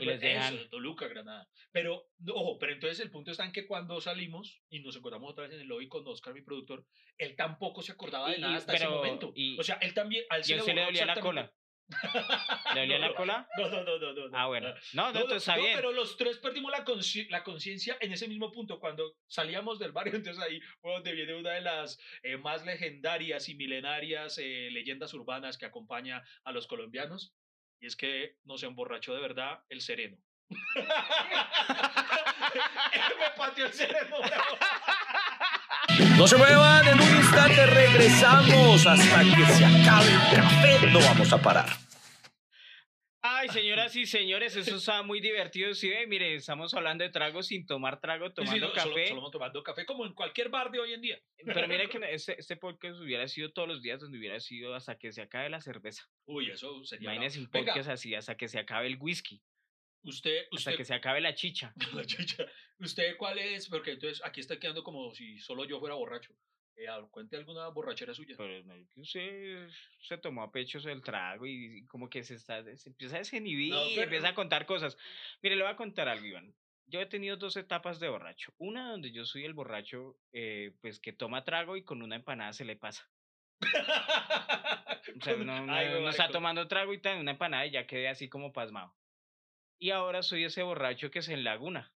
les dejan- Eso, Toluca, Granada. Pero, ojo, pero entonces el punto está en que cuando salimos y nos encontramos otra vez en el lobby con Oscar, mi productor, él tampoco se acordaba de nada y- hasta ese momento. o sea, él también, a él Y a usted le dolía la cola. ¿Le dolía No, la cola? No, no, no, no, no. Ah, no, bueno. no. No, no, No, está no, bien. pero los tres perdimos la consci- la conciencia en ese mismo punto, cuando salíamos del barrio, entonces ahí fue donde viene una de las eh, más legendarias y milenarias eh, leyendas urbanas que acompaña a los colombianos, y es que nos emborrachó de verdad el sereno. Me pateó el sereno. No se muevan, en un instante regresamos hasta que se acabe el café. No vamos a parar. Ay, señoras y señores, eso está muy divertido. Sí, ve, mire, estamos hablando de trago sin tomar trago, Sí, sí, tomando no, café. Solo, tomando café, como en cualquier bar de hoy en día. Pero mira que este, este podcast hubiera sido todos los días donde hubiera sido hasta que se acabe la cerveza. Uy, eso sería. Imagínese un Venga, podcast así, hasta que se acabe el whisky, usted, hasta usted que se acabe la chicha. La chicha. ¿Usted cuál es? Porque entonces aquí está quedando como si solo yo fuera borracho. Eh, cuente alguna borrachera suya. Pero no, que usted se tomó a pecho el trago y como que se, está, se empieza a desinhibir, No, pero- empieza a contar cosas. Mire, le voy a contar algo, Iván. Yo he tenido dos etapas de borracho. Una donde yo soy el borracho, eh, pues que toma trago y con una empanada se le pasa. O sea, uno, uno- Ay, uno güey, está tomando trago y una empanada y ya quedé así como pasmado. Y ahora soy ese borracho que se enlaguna.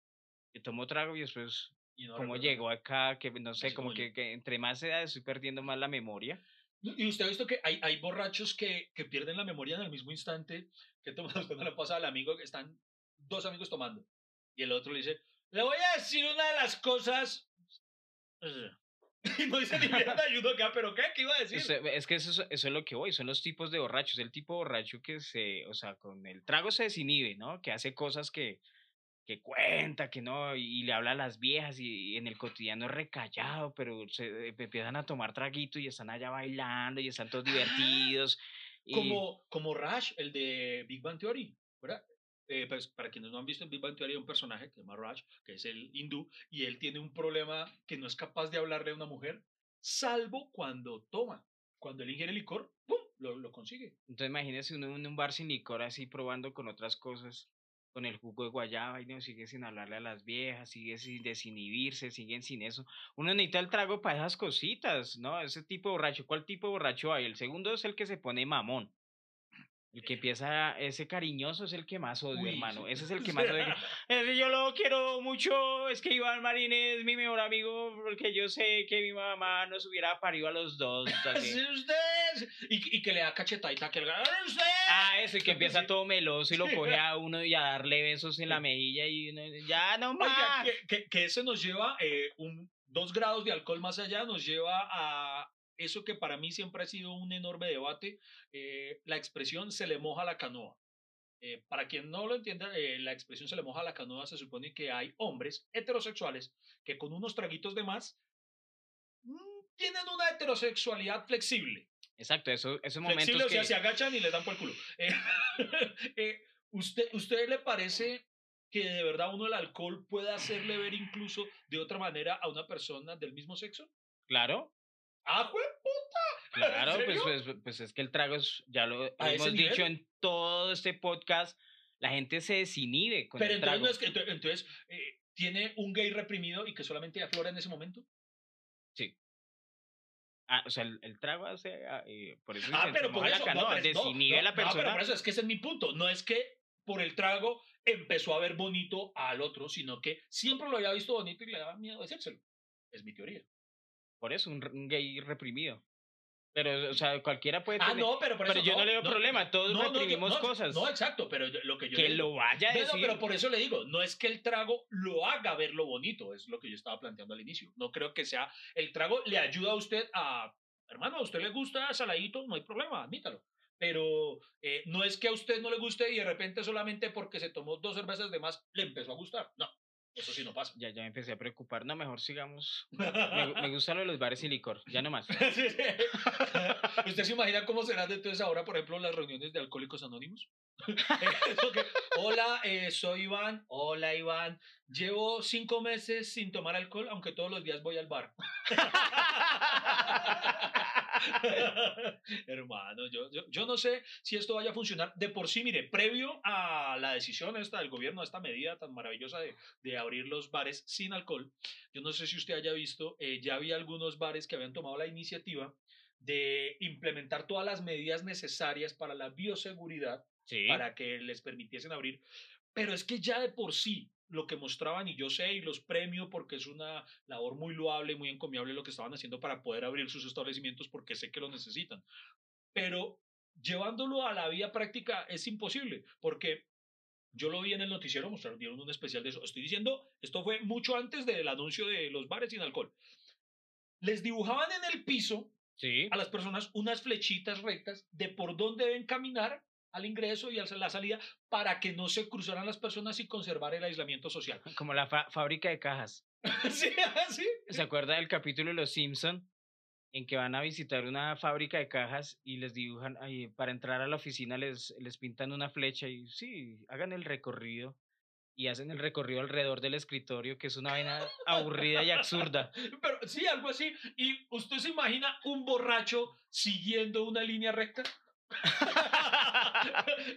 Que tomo trago y después, Y no como llegó acá, que no sé, como que, que entre más edad estoy perdiendo más la memoria. Y usted ha visto que hay, hay borrachos que, que pierden la memoria en el mismo instante que toman cuando le pasa al amigo que están dos amigos tomando. Y el otro le dice, le voy a decir una de las cosas. Y no dice ni mierda y uno queda, ¿pero qué? ¿Qué iba a decir? Es que eso, es- eso es lo que voy, son los tipos de borrachos. El tipo borracho que se, o sea, con el trago se desinhibe, ¿no? Que hace cosas que, que cuenta, que no, y, y le habla a las viejas y, y en el cotidiano es recallado, pero se eh, empiezan a tomar traguito y están allá bailando y están todos divertidos. y- como, como Rash, el de Big Bang Theory, ¿verdad? Eh, pues, para quienes no han visto en Big Bang hay un personaje que se llama Raj, que es el hindú, y él tiene un problema que no es capaz de hablarle a una mujer, salvo cuando toma. Cuando él ingiere licor, ¡pum! lo, lo consigue. Entonces imagínese uno en un bar sin licor así probando con otras cosas, con el jugo de guayaba y no sigue sin hablarle a las viejas, sigue sin desinhibirse, siguen sin eso. Uno necesita el trago para esas cositas, ¿no? Ese tipo de borracho. ¿Cuál tipo de borracho hay? El segundo es el que se pone mamón. El que empieza, ese cariñoso es el que más odio, Uy, hermano. Ese es el que más odio. Ese yo lo quiero mucho. Es que Iván Marín es mi mejor amigo porque yo sé que mi mamá nos hubiera parido a los dos. Sí, usted. Y, y que le da cachetadita que el ¡Ah, usted. Ah, eso, y que empieza todo meloso y lo coge a uno y a darle besos en la mejilla y uno, ya no Oiga, más. que, que, que ese nos lleva eh, un, dos grados de alcohol más allá, nos lleva a eso que para mí siempre ha sido un enorme debate, eh, la expresión se le moja la canoa. Eh, para quien no lo entienda, eh, la expresión se le moja la canoa se supone que hay hombres heterosexuales que con unos traguitos de más mm, tienen una heterosexualidad flexible. Exacto, eso, esos momentos Flexible, o que... sea, se agachan y les dan por el culo. ¿usted, ¿Usted le parece que de verdad uno el alcohol puede hacerle ver incluso de otra manera a una persona del mismo sexo? Claro, ¡Ah, jue- claro, pues, pues, pues es que el trago es, ya lo ¿A hemos dicho en todo este podcast, la gente se desinhibe con Pero el entonces, trago. no es que, ento- entonces eh, ¿tiene un gay reprimido y que solamente aflora en ese momento? Sí. Ah, o sea, el, el trago hace, ah, eh, por eso Ah, pero por la eso, canoa, no, pero, desinhibe no, la no, pero persona. por eso es que ese es mi punto. No es que por el trago empezó a ver bonito al otro, sino que siempre lo había visto bonito y le daba miedo decírselo. Es mi teoría. Por eso, un, un gay reprimido. Pero, o sea, cualquiera puede Ah, tener... no, pero por pero eso yo no, le veo problema, todos no, no, yo- reprimimos no, cosas. No, exacto, pero yo- lo que yo que le digo- lo vaya a decir. pero por eso le digo, no es que el trago lo haga ver lo bonito, es lo que yo estaba planteando al inicio. No creo que sea, el trago le ayuda a usted a, hermano, a usted le gusta saladito, no hay problema, admítalo. Pero eh, no es que a usted no le guste y de repente solamente porque se tomó dos cervezas de más le empezó a gustar. No, eso sí no pasa. Ya, ya me empecé a preocupar. No, mejor sigamos. Me, gu- me gusta lo de los bares y licor. Ya no más. Sí, sí. ¿Usted se imagina cómo serán entonces ahora, por ejemplo, las reuniones de Alcohólicos Anónimos? Hola, eh, soy Iván. Hola, Iván. Llevo cinco meses sin tomar alcohol, aunque todos los días voy al bar. Hermano, yo, yo, yo no sé si esto vaya a funcionar. De por sí, mire, previo a la decisión esta del gobierno, a esta medida tan maravillosa de, de abrir los bares sin alcohol, yo no sé si usted haya visto, eh, ya había algunos bares que habían tomado la iniciativa de implementar todas las medidas necesarias para la bioseguridad Sí. para que les permitiesen abrir. Pero es que ya de por sí lo que mostraban, y yo sé, y los premio porque es una labor muy loable, muy encomiable lo que estaban haciendo para poder abrir sus establecimientos porque sé que lo necesitan. Pero llevándolo a la vía práctica es imposible, porque yo lo vi en el noticiero, mostraron, dieron un especial de eso. Estoy diciendo, esto fue mucho antes del anuncio de los bares sin alcohol. Les dibujaban en el piso Sí. a las personas unas flechitas rectas de por dónde deben caminar al ingreso y a la salida para que no se cruzaran las personas y conservar el aislamiento social. Como la fábrica de cajas. sí, así. ¿Se acuerda del capítulo de Los Simpson en que van a visitar una fábrica de cajas y les dibujan, ahí, para entrar a la oficina les, les pintan una flecha y sí, hagan el recorrido y hacen el recorrido alrededor del escritorio, que es una vaina aburrida y absurda. Pero sí, algo así. ¿Y usted se imagina un borracho siguiendo una línea recta?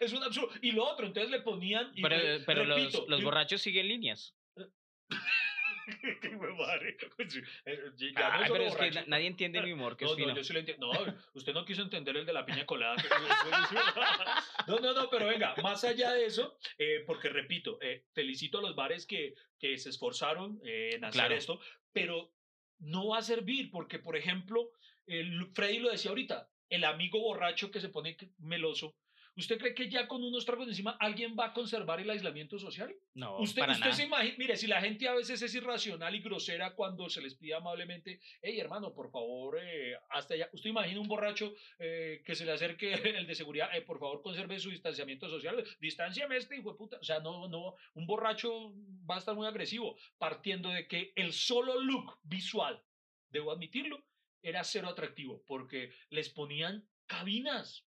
Es un absurdo. Y lo otro, entonces le ponían... Y Pero, re- pero los, repito, los y- borrachos siguen líneas. Qué huevare. Sí, eh, ya no Ay, pero es que na- nadie entiende mi humor, que No, es fino. no, yo sí lo entiendo. No, usted no quiso entender el de la piña colada. No, no, no, pero venga, más allá de eso, eh, porque repito, eh, felicito a los bares que, que se esforzaron eh, en hacer Claro. esto, pero no va a servir porque, por ejemplo, el, Freddy lo decía ahorita, el amigo borracho que se pone meloso. ¿Usted cree que ya con unos tragos encima alguien va a conservar el aislamiento social? No, Usted, para usted nada. se imagina, mire, si la gente a veces es irracional y grosera cuando se les pide amablemente, hey hermano, por favor, eh, hasta allá. Usted imagina un borracho eh, que se le acerque el de seguridad, eh, por favor, conserve su distanciamiento social, distanciame este hijo de puta. O sea, no, no, un borracho va a estar muy agresivo, partiendo de que el solo look visual, debo admitirlo, era cero atractivo, porque les ponían cabinas.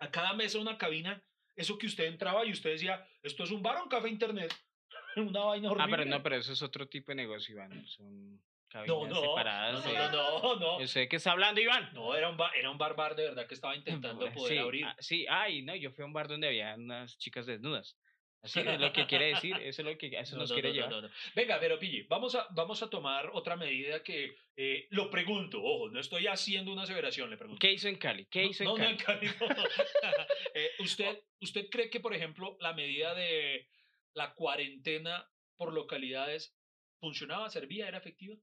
A cada mesa una cabina eso que usted entraba y usted decía, esto es un bar o un café internet. Una vaina horrible. Ah, pero no, pero eso es otro tipo de negocio, Iván. Son No, no, separadas. no, no, no, no. Yo sé que está hablando, Iván. No, era un, bar, era un bar bar de verdad que estaba intentando poder sí, abrir. ah, sí, ay, no, yo fui a un bar donde había unas chicas desnudas. Así es lo que quiere decir, eso es lo que eso No, nos no, quiere no, llevar. Venga, pero Pille, vamos a, vamos a tomar otra medida que eh, lo pregunto. Ojo, no estoy haciendo una aseveración, le pregunto. ¿Qué hizo en Cali? ¿Qué hizo en no, Cali? en Cali no. Eh, ¿usted, ¿Usted cree que, por ejemplo, la medida de la cuarentena por localidades funcionaba, servía, era efectiva?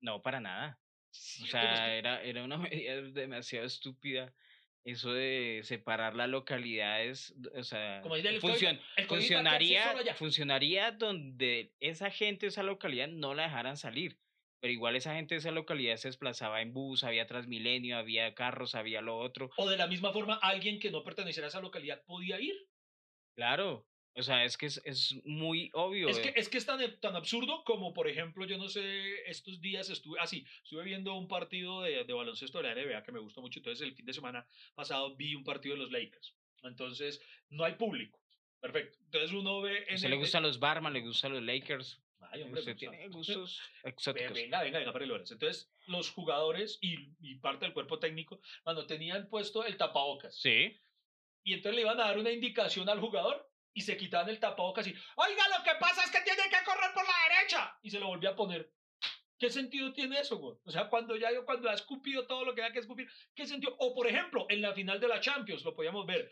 No, para nada. O Sí, sea, era, era una medida demasiado estúpida. Eso de separar las localidades, o sea, Como el funcion- el funcionaría, funcionaría donde esa gente de esa localidad no la dejaran salir. Pero igual esa gente de esa localidad se desplazaba en bus, había Transmilenio, había carros, había lo otro. O de la misma forma, alguien que no perteneciera a esa localidad podía ir. Claro, o sea, es que es, es muy obvio. Es que, eh. es que es tan, tan absurdo como, por ejemplo, yo no sé, estos días estuve, así, estuve viendo un partido de, de baloncesto de la NBA que me gustó mucho, entonces el fin de semana pasado vi un partido de los Lakers. Entonces, no hay público. Perfecto. Entonces uno ve... En usted el- le gustan los Barman, le gustan los Lakers. Ay, hombre, usted tiene gusta. gustos exóticos. Venga, venga, venga, para el. Entonces, los jugadores y, y parte del cuerpo técnico, cuando tenían puesto el tapabocas, Sí. y entonces le iban a dar una indicación al jugador y se quitaban el tapabocas y, oiga, lo que pasa es que tiene que correr por la derecha. Y se lo volvía a poner. ¿Qué sentido tiene eso, güey? O sea, cuando ya yo, cuando ha escupido todo lo que haya que escupir, ¿qué sentido? O por ejemplo, en la final de la Champions, lo podíamos ver.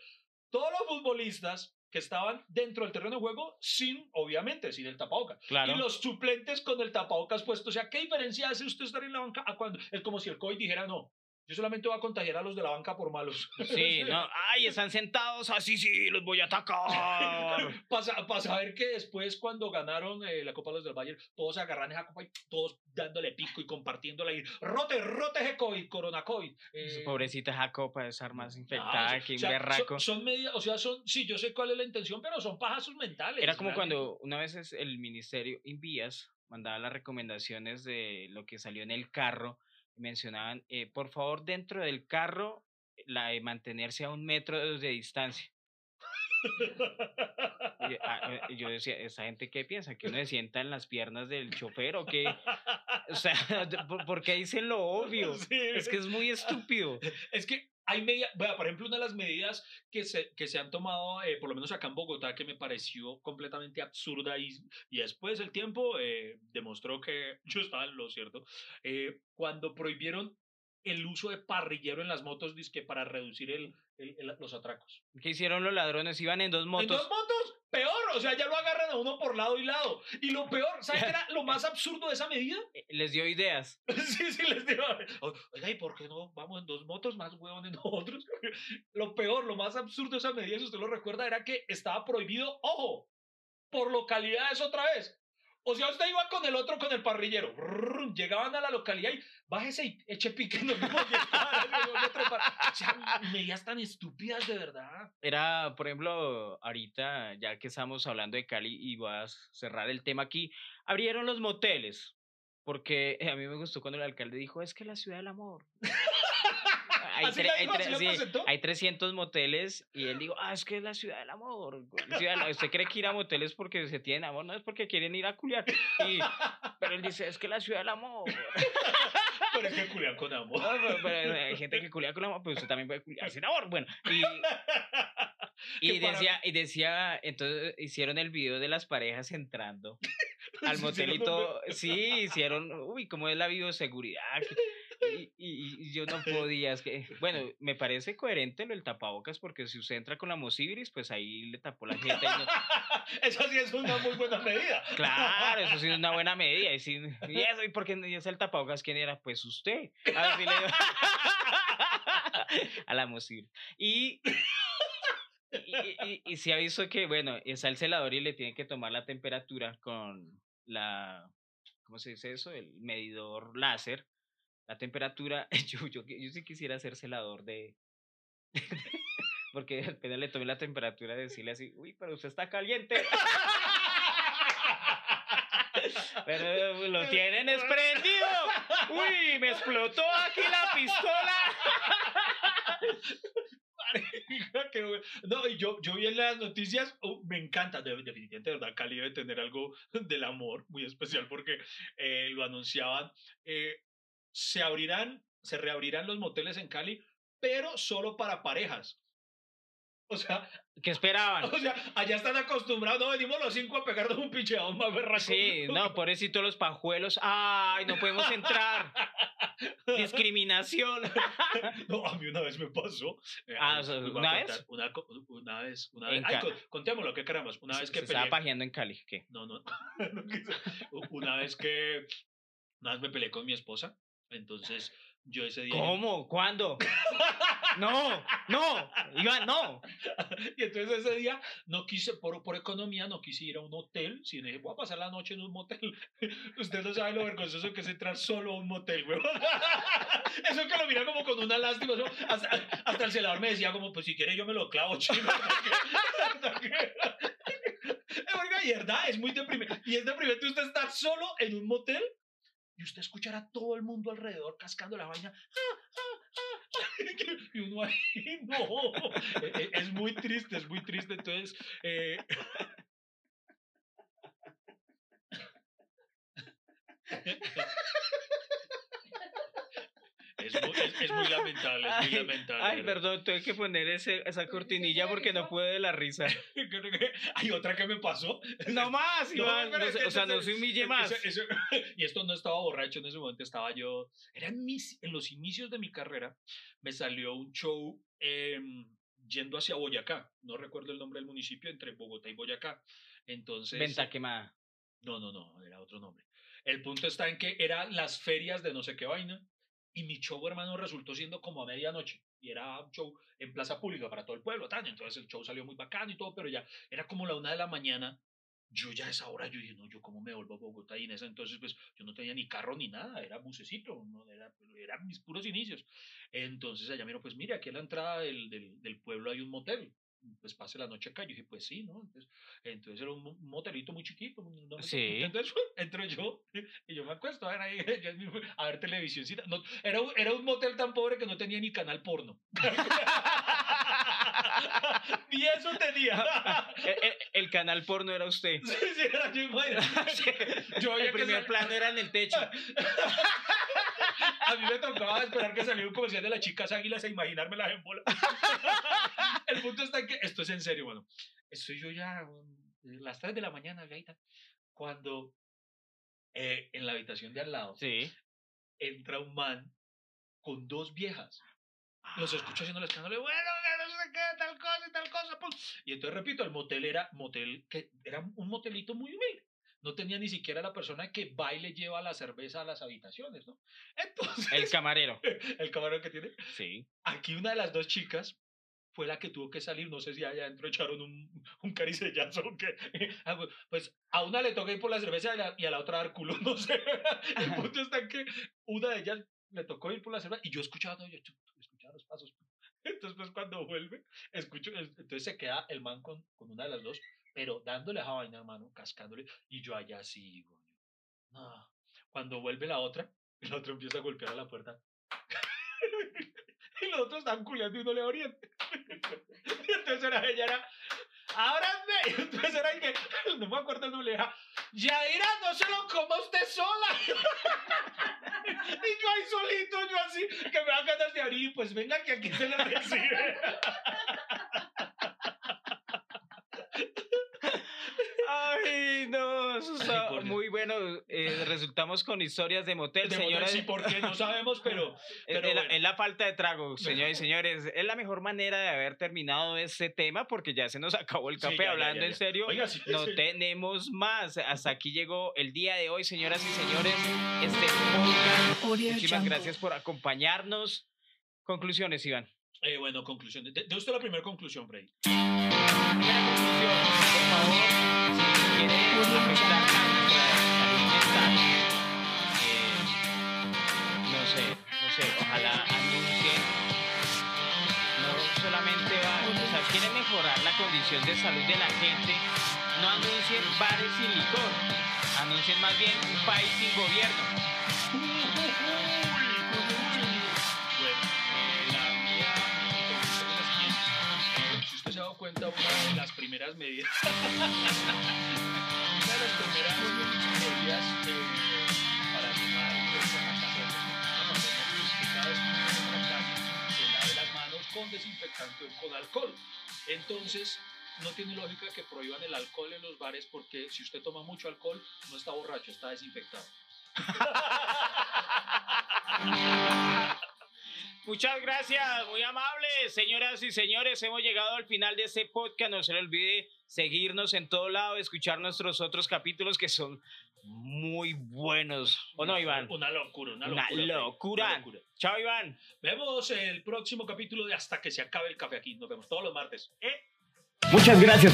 Todos los futbolistas que estaban dentro del terreno de juego sin, obviamente, sin el tapabocas. Claro. Y los suplentes con el tapabocas puesto. O sea, ¿qué diferencia hace usted estar en la banca a cuando es como si el COVID dijera no? Yo solamente voy a contagiar a los de la banca por malos. Sí, no. Ay, están sentados así, sí, los voy a atacar. Para saber que después, cuando ganaron eh, la Copa de los del Bayern, todos se agarran esa copa y todos dándole pico y compartiéndola y rote, rote ese COVID, corona COVID. Eh, Pobrecita esa copa estar más no, infectada o que un berraco. Son, son medidas, o sea, son, sí, yo sé cuál es la intención, pero son pajazos mentales. Era como realmente. cuando una vez el ministerio Invías mandaba las recomendaciones de lo que salió en el carro. Y Mencionaban, eh, por favor, dentro del carro, la de mantenerse a un metro de, distancia. Y, ah, eh, yo decía, ¿esa gente qué piensa? ¿Que uno se sienta en las piernas del chofer o qué? O sea, ¿por, por qué dicen lo obvio? Sí. Es que es muy estúpido. Es que hay media, vea, por ejemplo, una de las medidas que se, que se han tomado, eh, por lo menos acá en Bogotá, que me pareció completamente absurda y, y después el tiempo eh, demostró que yo estaba en lo cierto, eh, cuando prohibieron el uso de parrillero en las motos dizque para reducir el, el- el- los atracos. ¿Qué hicieron los ladrones? Iban en dos En motos. dos motos, peor, o sea, ya lo agarran a uno por lado y lado. Y lo peor, ¿sabes qué era lo más absurdo de esa medida? eh, Les dio ideas. Sí, sí, les digo. o- Oiga, ¿y por qué no vamos en dos motos más huevones nosotros? Lo peor, lo más absurdo de esa medida, si usted lo recuerda, era que estaba prohibido, ojo, por localidades otra vez. O sea, usted iba con el otro, con el parrillero. Brrr, llegaban a la localidad y bájese y eche pique. No, no, o sea, medidas tan estúpidas de verdad. Era, por ejemplo, ahorita, ya que estamos hablando de Cali y voy a cerrar el tema aquí, abrieron los moteles. Porque a mí me gustó cuando el alcalde dijo, es que la ciudad del amor. Hay, ¿Así tre- hay tre- ¿Así la sí, hay 300 moteles y él dijo, ah, es que es la ciudad del amor. ciudad del- ¿Usted cree que ir a moteles porque se tienen amor? No es porque quieren ir a culiar. Y- pero él dice, es que la ciudad del amor. Pero es que culian con amor. No, pero- pero hay gente que culia con amor, pero usted también puede culiar sin amor. Bueno, y, y para- decía, y decía, entonces hicieron el video de las parejas entrando al Sí, motel y hicieron un todo. Sí, hicieron, uy, cómo es la bioseguridad. Y, y- y yo no podía, es que, bueno, me parece coherente lo del tapabocas porque si usted entra con la mosibiris, pues ahí le tapó la y no- Eso sí es una muy buena medida. Claro, eso sí es una buena medida. Y, sí, y eso, ¿y por qué es el tapabocas? ¿Quién era? Pues usted. Así le digo. A la mosibiris. Y, y, y, y se ha visto que, bueno, está el celador y le tiene que tomar la temperatura con la, ¿cómo se dice eso? El medidor láser. La temperatura, yo, yo, yo sí quisiera ser celador de... Porque apenas le tomé la temperatura, decirle así, uy, pero usted está caliente. Pero lo tienen esprendido. Uy, me explotó aquí la pistola. No, y yo, yo vi en las noticias, uh, me encanta, de- definitivamente, de verdad, Cali debe tener algo del amor muy especial porque eh, lo anunciaban. eh, se abrirán, se reabrirán los moteles en Cali, pero solo para parejas. O sea, ¿Qué esperaban? o sea, allá están acostumbrados, no venimos los cinco a pegarnos un picheado más berraco. Sí, no, pobrecito los pajuelos. Ay, no podemos entrar. Discriminación. No, a mí una vez me pasó. eh, Ah, ¿una vez? Una, una vez, una vez. Ay, con- contémoslo, qué caramba. Una vez Se- que se estaba peleé. pajeando en Cali. ¿Qué? No, no. Una vez que. Una vez me peleé con mi esposa. Entonces, yo ese día. ¿Cómo? ¿Cuándo? No, no, Iván, no. Y entonces ese día no quise, por, por economía, no quise ir a un hotel, sino dije, voy a pasar la noche en un motel. Usted no sabe lo vergonzoso que es entrar solo a un motel, güey. Eso que lo mira como con una lástima. ¿no? Hasta, hasta el celador me decía como, pues si quiere yo me lo clavo, chino. Y verdad, es muy deprimente. Y es deprimente usted estar solo en un motel y usted escuchar a todo el mundo alrededor cascando la vaina. Y uno ahí, no. Eh, eh, Es muy triste, es muy triste. Entonces, eh, es, muy, es- es muy lamentable, es muy Ay, lamentable. Ay, perdón, tuve que poner ese, esa cortinilla porque no pude de la risa. Hay otra que me pasó. No más, Iván. no o sea, no se humille más. ese- y esto no estaba borracho en ese momento, estaba yo. Era en, mis, en los inicios de mi carrera, me salió un show em, yendo hacia Boyacá. No recuerdo el nombre del municipio, entre Bogotá y Boyacá. Entonces. Venta quemada. No, no, no, era otro nombre. El punto está en que eran las ferias de no sé qué vaina. Y mi show, hermano, resultó siendo como a medianoche. Y era un show en plaza pública para todo el pueblo, tan. Entonces el show salió muy bacano y todo, pero ya era como la una de la mañana. Yo ya a esa hora, yo dije, no, yo cómo me vuelvo a Bogotá. Y en ese entonces, pues, yo no tenía ni carro ni nada, era bucecito, no, era, eran mis puros inicios. Entonces allá miro, pues, mire, aquí a la entrada del, del, del pueblo hay un motel. Pues pase la noche acá. Yo dije, pues sí, ¿no? Entonces, entonces era un mo- motelito muy chiquito. no Sí. Entonces entro yo y yo me acuesto a ver, ahí, a ver. No, era, un- era un motel tan pobre que no tenía ni canal porno. ni eso tenía. El, el- el canal porno era usted. Sí, sí, era yo, veía el primer sal- plano era en el techo. A mí me tocaba esperar que saliera un comercial de las chicas águilas e imaginármelas en bola. El punto está que esto es en serio, bueno. Estoy yo ya um, las 3 de la mañana, gaita, cuando eh, en la habitación de al lado Sí. entra un man con dos viejas. Los escucho haciendo el escándalo, bueno, que no sé qué, tal cosa y tal cosa. pum. Y entonces repito, el motel era motel que era un motelito muy humilde. No tenía ni siquiera la persona que va y le lleva la cerveza a las habitaciones, ¿no? Entonces, El camarero. el camarón que tiene. Sí. Aquí una de las dos chicas fue la que tuvo que salir, no sé si allá adentro echaron un, un caricellazo o qué. Ah, pues- Pues a una le toca ir por la cerveza y a la, y a la otra dar culo, no sé. El punto está que una de ellas le tocó ir por la cerveza y yo escuchaba todo, yo escuchaba los pasos. Entonces, pues cuando vuelve, escucho, es- entonces se queda el man con, con una de las dos, pero dándole a esa vaina, hermano, cascándole, y yo allá sigo. No. Cuando vuelve la otra, la otra empieza a golpear a la puerta. Los otros están no le oriente. y entonces era ella, era, ábranme. Y entonces era que, no me acuerdo el nombre, Yaira, no se lo coma usted sola. y yo ahí solito, yo así, que me da ganas de abrir, pues venga que aquí se le recibe. Ay, no, eso está por Dios. muy bueno. Eh, resultamos con historias de motel, De señora. motel, sí, ¿por qué? No sabemos, pero... Es, pero es la, bueno. es la falta de trago, señores y señores. Es la mejor manera de haber terminado este tema porque ya se nos acabó el Sí, café. ya, ya, Hablando ya, en ya. serio, Oiga, sí, no sí. tenemos más. Hasta aquí llegó el día de hoy, señoras y señores. Este podcast. Muchísimas gracias por acompañarnos. Conclusiones, Iván. Eh, bueno, conclusión. De, de usted la primera conclusión, Freddy. Primera conclusión, por favor, no sé, no sé, ojalá anuncien, no solamente va, o sea, quiere mejorar la condición de salud de la gente, no anuncien bares sin licor, anuncien más bien un país sin gobierno. Mi conclusión es la siguiente. Eh, si las primeras medidas. eh, pues, las manos con desinfectante o con alcohol. Entonces, no tiene lógica que prohíban el alcohol en los bares porque si usted toma mucho alcohol, no está borracho, está desinfectado. Muchas gracias, muy amables, señoras y señores. Hemos llegado al final de este podcast. No se le olvide seguirnos en todo lado, escuchar nuestros otros capítulos que son muy buenos. ¿O no, Iván? Una locura, una Una locura. locura. Una locura. Chao, Iván. Vemos el próximo capítulo de Hasta que se acabe el café aquí. Nos vemos todos los martes. ¿Eh? Muchas gracias.